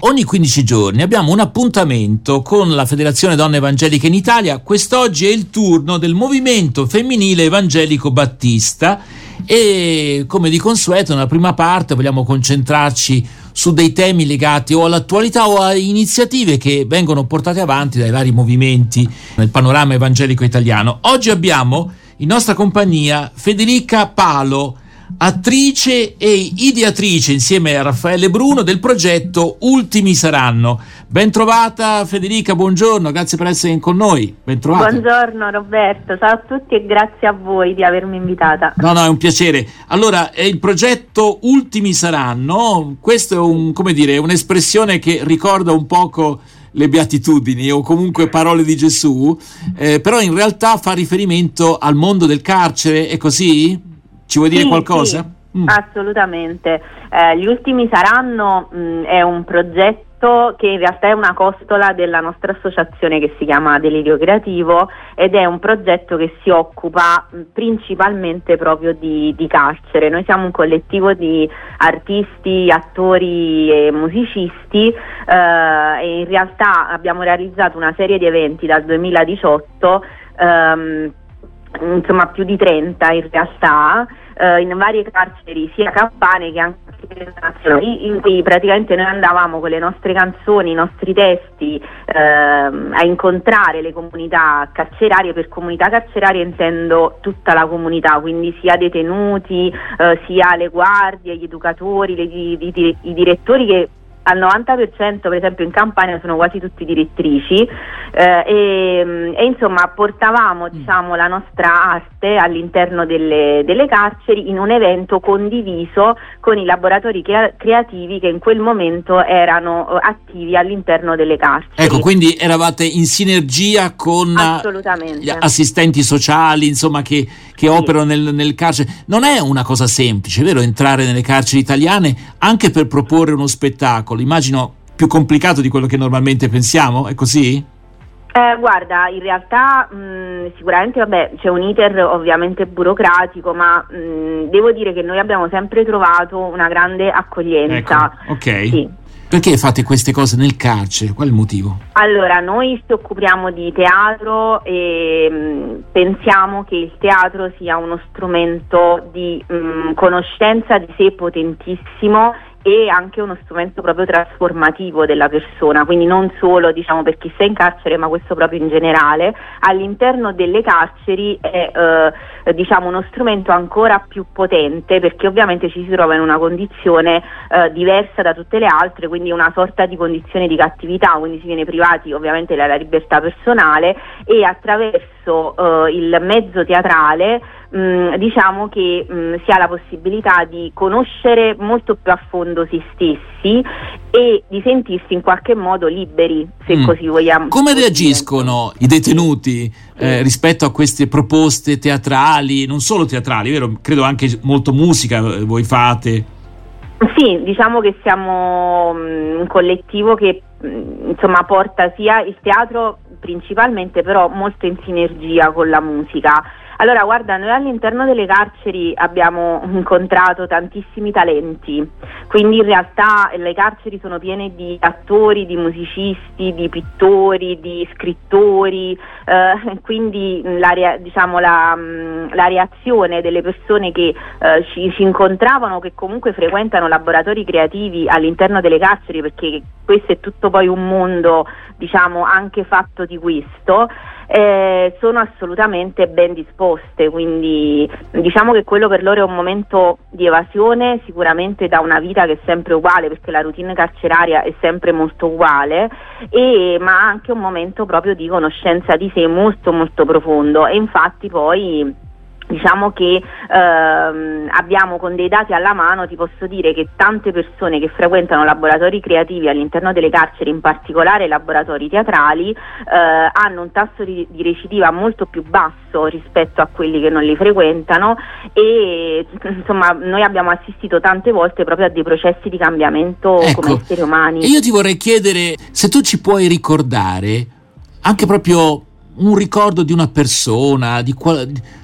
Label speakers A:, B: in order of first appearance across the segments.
A: Ogni 15 giorni abbiamo un appuntamento con la Federazione Donne Evangeliche in Italia. Quest'oggi è il turno del Movimento Femminile Evangelico Battista e come di consueto nella prima parte vogliamo concentrarci su dei temi legati o all'attualità o a iniziative che vengono portate avanti dai vari movimenti nel panorama evangelico italiano. Oggi abbiamo in nostra compagnia Federica Palo attrice e ideatrice insieme a Raffaele Bruno del progetto Ultimi Saranno. Ben trovata Federica, buongiorno, grazie per essere con noi. Ben
B: buongiorno Roberto, ciao a tutti e grazie a voi di avermi invitata.
A: No, no, è un piacere. Allora, è il progetto Ultimi Saranno, questo è un, come dire, un'espressione che ricorda un poco le beatitudini o comunque parole di Gesù, eh, però in realtà fa riferimento al mondo del carcere, è così? Ci vuoi dire qualcosa?
B: Sì, mm. Assolutamente. Eh, gli ultimi saranno mh, mm, è un progetto che in realtà è una costola della nostra associazione che si chiama Delirio Creativo ed è un progetto che si occupa mh, mm, principalmente proprio di, di, carcere. Noi siamo un collettivo di artisti, attori e musicisti eh, e in realtà abbiamo realizzato una serie di eventi dal 2018 ehm, insomma più di 30 in realtà, eh, in varie carceri sia campane che anche internazionali, in cui praticamente noi andavamo con le nostre canzoni, i nostri testi eh, a incontrare le comunità carcerarie, per comunità carcerarie intendo tutta la comunità, quindi sia detenuti, eh, sia le guardie, gli educatori, le, i, i, i direttori che al 90% per esempio in Campania sono quasi tutti direttrici eh, e, e, insomma portavamo mm. diciamo, la nostra arte all'interno delle, delle, carceri in un evento condiviso con i laboratori crea- creativi che in quel momento erano eh, attivi all'interno delle carceri.
A: Ecco, quindi eravate in sinergia con gli assistenti sociali insomma, che, che sì. operano nel, nel carcere. Non è una cosa semplice, vero, entrare nelle carceri italiane anche per proporre uno spettacolo spettacolo, immagino più complicato di quello che normalmente pensiamo, è così?
B: Eh, guarda, in realtà mh, sicuramente vabbè, c'è un iter ovviamente burocratico, ma mh, devo dire che noi abbiamo sempre trovato una grande accoglienza.
A: Ecco, ok. Sì. Perché fate queste cose nel carcere? Qual è il motivo?
B: Allora, noi ci occupiamo di teatro e mh, pensiamo che il teatro sia uno strumento di mh, conoscenza di sé potentissimo e anche uno strumento proprio trasformativo della persona, quindi non solo diciamo, per chi sta in carcere, ma questo proprio in generale. All'interno delle carceri è eh, diciamo, uno strumento ancora più potente perché ovviamente ci si trova in una condizione eh, diversa da tutte le altre, quindi una sorta di condizione di cattività, quindi si viene privati ovviamente della libertà personale e attraverso eh, il mezzo teatrale mh, mm, diciamo che mh, mm, si ha la possibilità di conoscere molto più a fondo se stessi e di sentirsi in qualche modo liberi, se mm. così vogliamo.
A: Come reagiscono i detenuti eh, rispetto a queste proposte teatrali, non solo teatrali, vero? Credo anche molto musica eh, voi fate.
B: Sì, diciamo che siamo un collettivo che insomma porta sia il teatro principalmente però molto in sinergia con la musica allora, guarda, noi all'interno delle carceri abbiamo incontrato tantissimi talenti, quindi in realtà le carceri sono piene di attori, di musicisti, di pittori, di scrittori, eh, quindi la, diciamo, la, mm, la, reazione delle persone che eh, ci, ci incontravano, che comunque frequentano laboratori creativi all'interno delle carceri, perché questo è tutto poi un mondo diciamo anche fatto di questo eh, sono assolutamente ben disposte, quindi diciamo che quello per loro è un momento di evasione sicuramente da una vita che è sempre uguale perché la routine carceraria è sempre molto uguale, e, ma anche un momento proprio di conoscenza di sé molto molto profondo. E infatti poi Diciamo che ehm, abbiamo con dei dati alla mano, ti posso dire che tante persone che frequentano laboratori creativi all'interno delle carceri, in particolare laboratori teatrali, eh, hanno un tasso di, di, recidiva molto più basso rispetto a quelli che non li frequentano e insomma noi abbiamo assistito tante volte proprio a dei processi di cambiamento ecco, come esseri umani.
A: Io ti vorrei chiedere se tu ci puoi ricordare anche proprio un ricordo di una persona, di,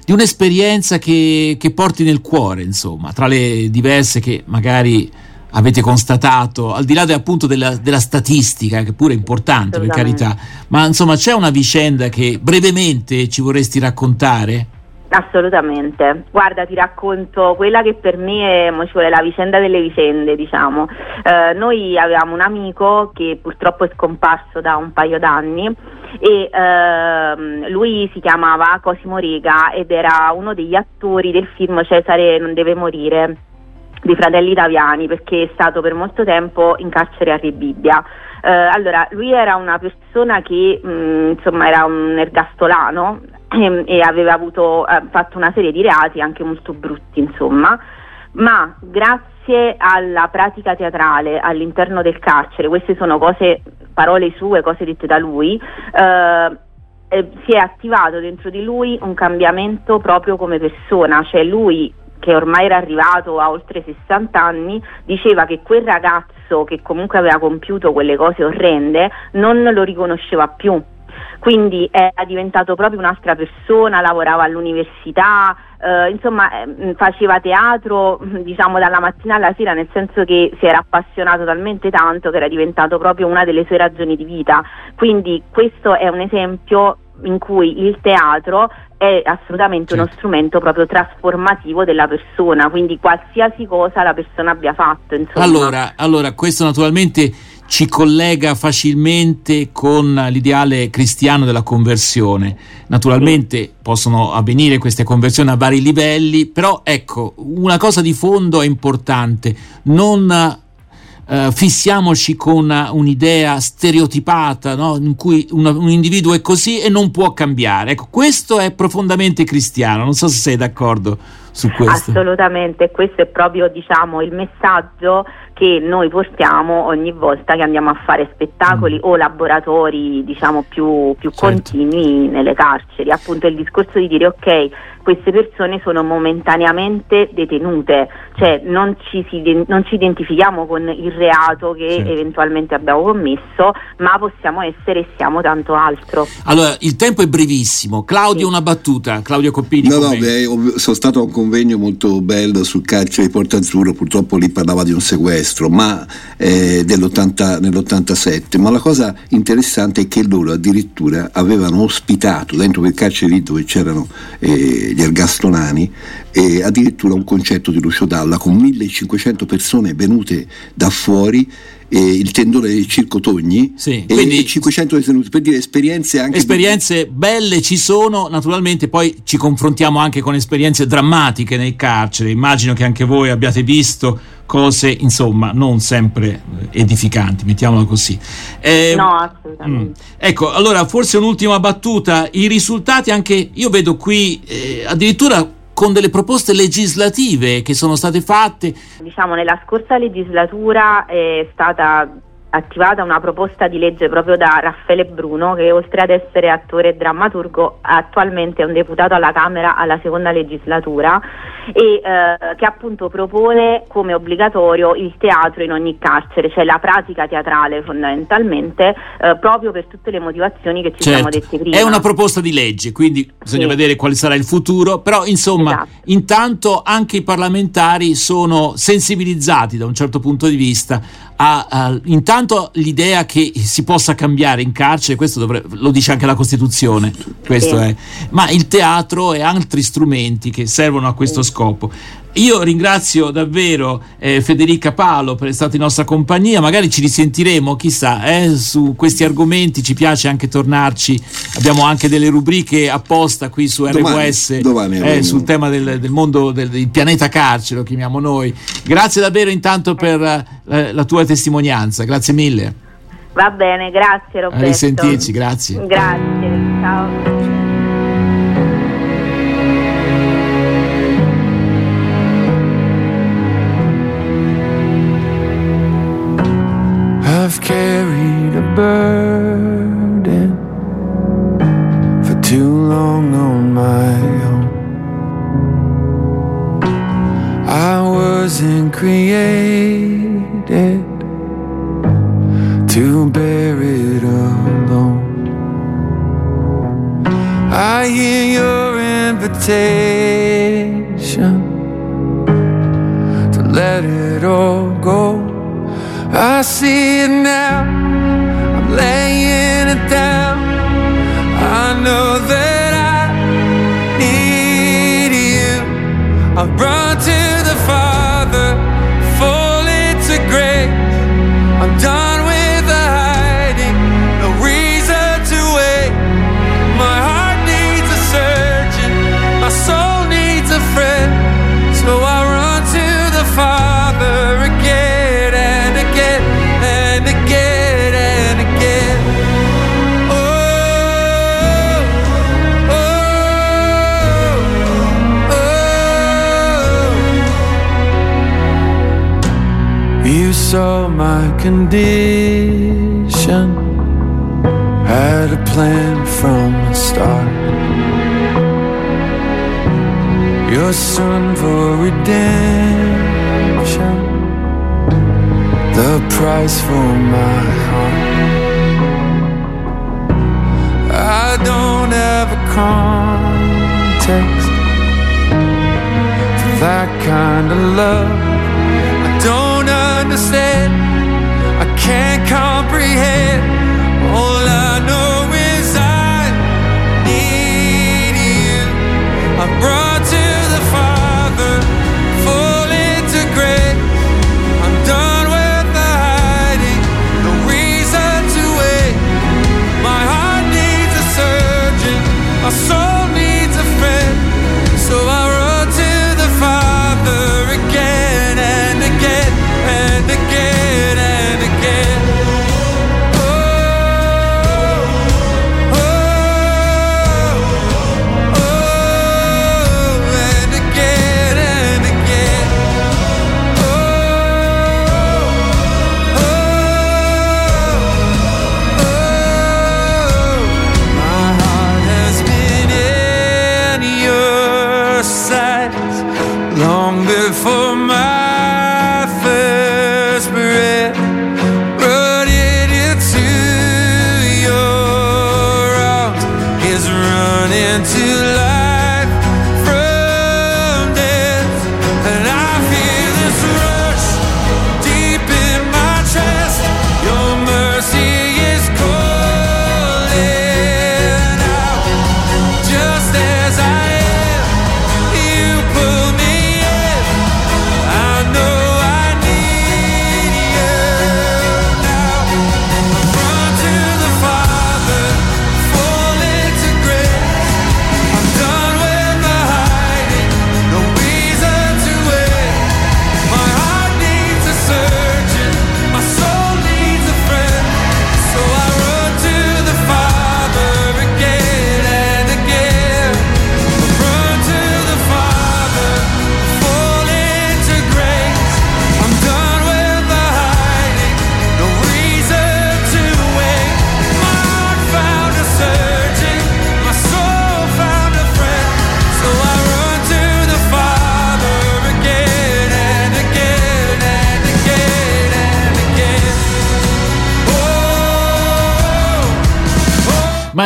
A: di un'esperienza che, che, porti nel cuore, insomma, tra le diverse che magari avete constatato, al di là appunto della, della, statistica, che pure è importante per carità, ma insomma c'è una vicenda che brevemente ci vorresti raccontare?
B: Assolutamente, guarda ti racconto quella che per me è, la vicenda delle vicende diciamo, eh, noi avevamo un amico che purtroppo è scomparso da un paio d'anni e ehm, lui si chiamava Cosimo Rega ed era uno degli attori del film Cesare non deve morire dei fratelli italiani perché è stato per molto tempo in carcere a Rebibbia. Eh, allora, lui era una persona che mh, mm, insomma era un ergastolano e, e aveva avuto, eh, fatto una serie di reati anche molto brutti, insomma, ma grazie alla pratica teatrale all'interno del carcere, queste sono cose, parole sue, cose dette da lui, eh, eh, si è attivato dentro di lui un cambiamento proprio come persona, cioè lui che ormai era arrivato a oltre 60 anni, diceva che quel ragazzo che comunque aveva compiuto quelle cose orrende non lo riconosceva più. Quindi era diventato proprio un'altra persona, lavorava all'università, eh, insomma eh, faceva teatro diciamo dalla mattina alla sera nel senso che si era appassionato talmente tanto che era diventato proprio una delle sue ragioni di vita. Quindi questo è un esempio in cui il teatro è assolutamente certo. uno strumento proprio trasformativo della persona, quindi qualsiasi cosa la persona abbia fatto.
A: Allora, allora, questo naturalmente ci collega facilmente con l'ideale cristiano della conversione. Naturalmente possono avvenire queste conversioni a vari livelli, però ecco, una cosa di fondo è importante, non Uh, fissiamoci con un'idea stereotipata no? in cui una, un individuo è così e non può cambiare. Ecco, questo è profondamente cristiano, non so se sei d'accordo su questo.
B: Assolutamente, questo è proprio diciamo, il messaggio che noi portiamo ogni volta che andiamo a fare spettacoli mm. o laboratori diciamo, più, più certo. continui nelle carceri. Appunto il discorso di dire ok, queste persone sono momentaneamente detenute, cioè non ci, si, non ci identifichiamo con il reato che sì. eventualmente abbiamo commesso, ma possiamo essere e siamo tanto altro.
A: Allora, il tempo è brevissimo. Claudio, sì. una battuta. Claudio Coppini.
C: No, no, beh, sono stato a un convegno molto bello sul carcere di Porta Azzurro, purtroppo lì parlava di un sequestro, ma eh, nell'87, ma la cosa interessante è che loro addirittura avevano ospitato dentro quel carcere dove c'erano eh, gli ergastolani e addirittura un concerto di Lucio Dalla con 1500 persone venute da fuori eh, il tendone del Circo Togni
A: sì,
C: e 500 detenuti. Per dire esperienze anche
A: esperienze di... belle ci sono naturalmente poi ci confrontiamo anche con esperienze drammatiche nei carceri. Immagino che anche voi abbiate visto cose insomma non sempre edificanti mettiamola così.
B: Eh, no assolutamente. mh.
A: ecco allora forse un'ultima battuta. I risultati anche io vedo qui eh, addirittura con delle proposte legislative che sono state fatte.
B: Diciamo nella scorsa legislatura è stata attivata una proposta di legge proprio da Raffaele Bruno che oltre ad essere attore e drammaturgo attualmente è un deputato alla Camera alla seconda legislatura e eh, che appunto propone come obbligatorio il teatro in ogni carcere, cioè la pratica teatrale fondamentalmente eh, proprio per tutte le motivazioni che ci certo. siamo dette prima.
A: È una proposta di legge, quindi bisogna sì. vedere quale sarà il futuro, però insomma esatto. intanto anche i parlamentari sono sensibilizzati da un certo punto di vista a, a, intanto l'idea che si possa cambiare in carcere, questo dovrebbe, lo dice anche la Costituzione, questo sì. è, ma il teatro e altri strumenti che servono a questo scopo. Io ringrazio davvero eh, Federica Palo per essere stata in nostra compagnia, magari ci risentiremo, chissà, eh, su questi argomenti ci piace anche tornarci, abbiamo anche delle rubriche apposta qui su domani, RWS domani eh, sul tema del, del mondo del, del, pianeta carcere, lo chiamiamo noi. Grazie davvero intanto per eh, la tua testimonianza, grazie mille.
B: Va bene, grazie Roberto.
A: A risentirci, grazie.
B: Grazie, ciao.
D: Carried a burden for too long on my own. I wasn't created to bear it alone. I hear your invitation to let it all go. I see it now. Saw my condition, had a plan from the start. Your son for redemption, the price for my heart. I don't have a context for that kind of love never said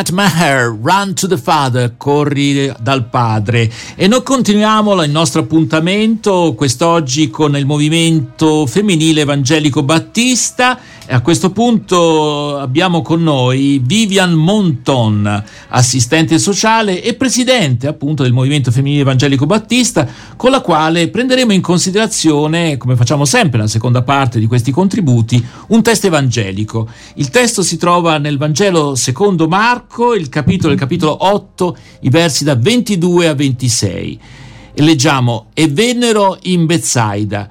A: Matt Maher, Run to the Father, corri dal padre. E noi continuiamo il nostro appuntamento quest'oggi con il movimento femminile evangelico battista. E a questo punto abbiamo con noi Vivian Monton, assistente sociale e presidente appunto del movimento femminile evangelico battista, con la quale prenderemo in considerazione, come facciamo sempre nella seconda parte di questi contributi, un testo evangelico. Il testo si trova nel Vangelo secondo Marco, il capitolo, il capitolo 8, i versi da 22 a 26. E leggiamo: E vennero in Bezzaida,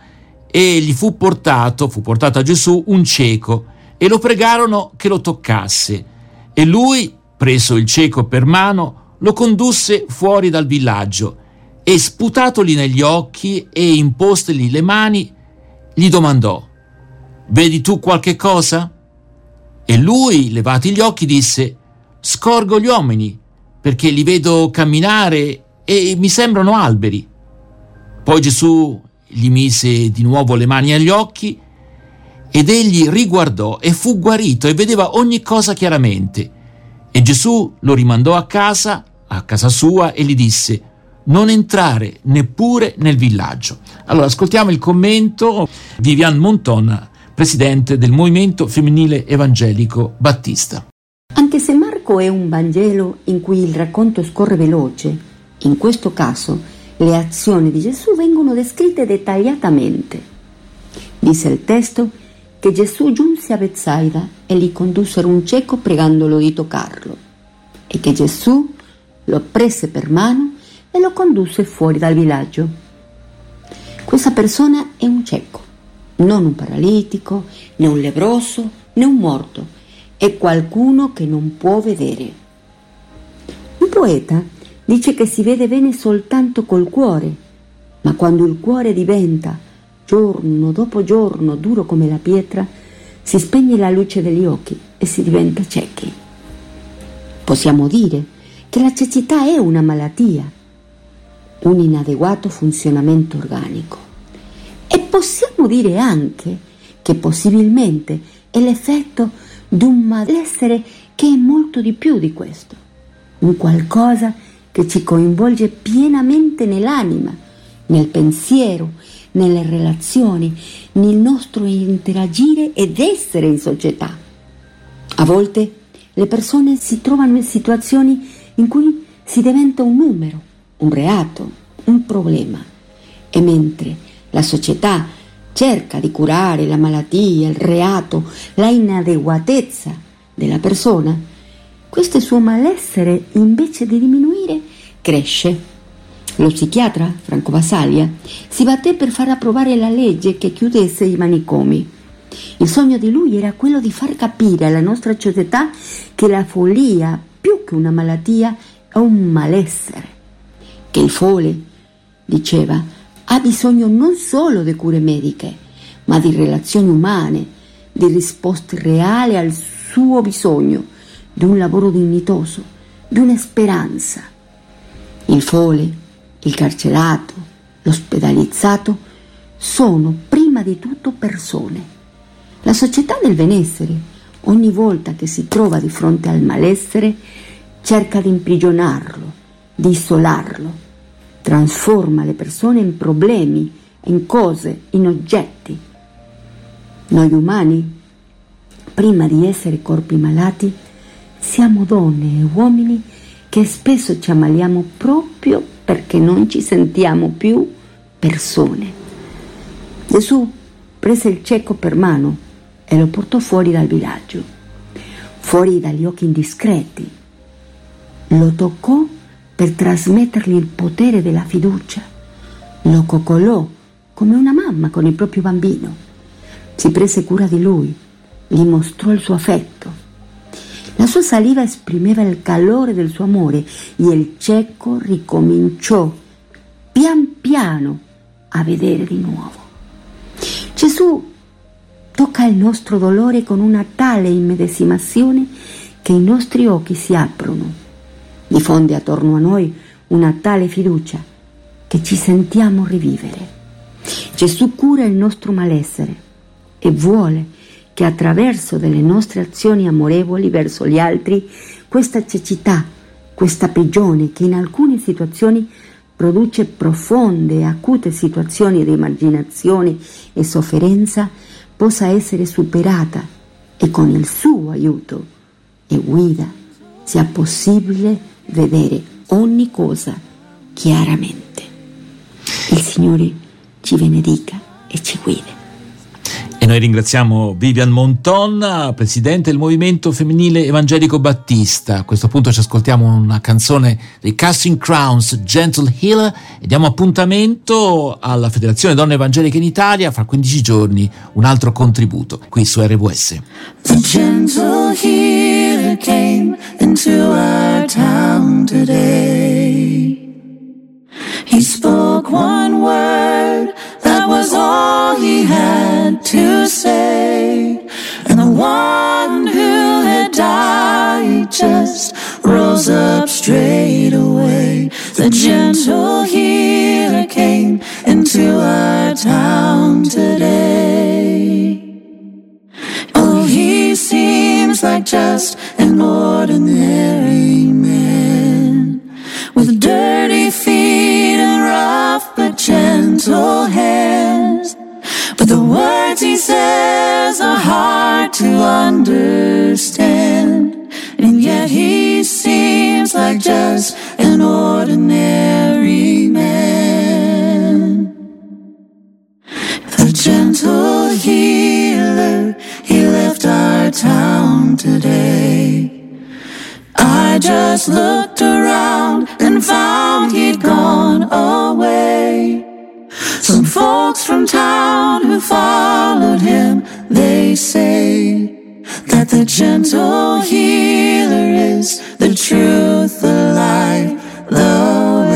A: e gli fu portato, fu portato a Gesù un cieco, e lo pregarono che lo toccasse. E lui, preso il cieco per mano, lo condusse fuori dal villaggio, e sputatogli negli occhi e impostegli le mani, gli domandò: Vedi tu qualche cosa? E lui, levati gli occhi, disse: Scorgo gli uomini, perché li vedo camminare e mi sembrano alberi. Poi Gesù gli mise di nuovo le mani agli occhi ed egli riguardò e fu guarito e vedeva ogni cosa chiaramente. E Gesù lo rimandò a casa, a casa sua, e gli disse, non entrare neppure nel villaggio. Allora, ascoltiamo il commento. Vivian Monton presidente del Movimento Femminile Evangelico Battista.
E: Anche se Marco è un Vangelo in cui il racconto scorre veloce, in questo caso le azioni di Gesù vengono descritte dettagliatamente. Dice il testo che Gesù giunse a Bethsaida e gli condussero un cieco pregandolo di toccarlo e che Gesù lo prese per mano e lo condusse fuori dal villaggio. Questa persona è un cieco, non un paralitico, né un lebroso, né un morto, è qualcuno che non può vedere. Un poeta dice che si vede bene soltanto col cuore, ma quando il cuore diventa giorno dopo giorno duro come la pietra, si spegne la luce degli occhi e si diventa ciechi. Possiamo dire che la cecità è una malattia, un inadeguato funzionamento organico. E possiamo dire anche che possibilmente è l'effetto di un malessere che è molto di più di questo, un qualcosa che ci coinvolge pienamente nell'anima, nel pensiero, nelle relazioni, nel nostro interagire ed essere in società. A volte le persone si trovano in situazioni in cui si diventa un numero, un reato, un problema. E mentre la società cerca di curare la malattia, il reato, la inadeguatezza della persona, questo suo malessere, invece di diminuire, cresce. Lo psichiatra Franco Basaglia si batté per far approvare la legge che chiudesse i manicomi. Il sogno di lui era quello di far capire alla nostra società che la follia, più che una malattia, è un malessere. Che il fole, diceva, ha bisogno non solo di cure mediche, ma di relazioni umane, di risposte reali al suo bisogno, di un lavoro dignitoso, di una speranza. Il fole, il carcerato, l'ospedalizzato sono prima di tutto persone. La società del benessere, ogni volta che si trova di fronte al malessere, cerca di imprigionarlo, di isolarlo, trasforma le persone in problemi, in cose, in oggetti. Noi umani, prima di essere corpi malati, siamo donne e uomini che spesso ci ammaliamo proprio perché non ci sentiamo più persone. Gesù prese il cieco per mano e lo portò fuori dal villaggio, fuori dagli occhi indiscreti. Lo toccò per trasmettergli il potere della fiducia. Lo coccolò come una mamma con il proprio bambino. Si prese cura di lui, gli mostrò il suo affetto. La sua saliva esprimeva il calore del suo amore e il cieco ricominciò pian piano a vedere di nuovo. Gesù tocca il nostro dolore con una tale immedesimazione che i nostri occhi si aprono. Diffonde attorno a noi una tale fiducia che ci sentiamo rivivere. Gesù cura il nostro malessere e vuole che attraverso delle nostre azioni amorevoli verso gli altri questa cecità, questa prigione che in alcune situazioni produce profonde e acute situazioni di emarginazione e sofferenza, possa essere superata e con il suo aiuto e guida sia possibile vedere ogni cosa chiaramente. Il Signore ci benedica e ci guida.
A: Noi ringraziamo Vivian Monton, presidente del Movimento Femminile Evangelico Battista. A questo punto ci ascoltiamo una canzone dei Casting Crowns, Gentle Healer, e diamo appuntamento alla Federazione Donne Evangeliche in Italia fra 15 giorni, un altro contributo qui su RWS.
F: The gentle healer came into our town today. He spoke one word, was all he had to say. And the one who had died just rose up straight away. The gentle healer came into our town today. to understand. And yet he seems like just an ordinary man. The gentle healer, he left our town today. I just looked around and found folks from town who followed him, they say that the gentle healer is the truth, the light, the way.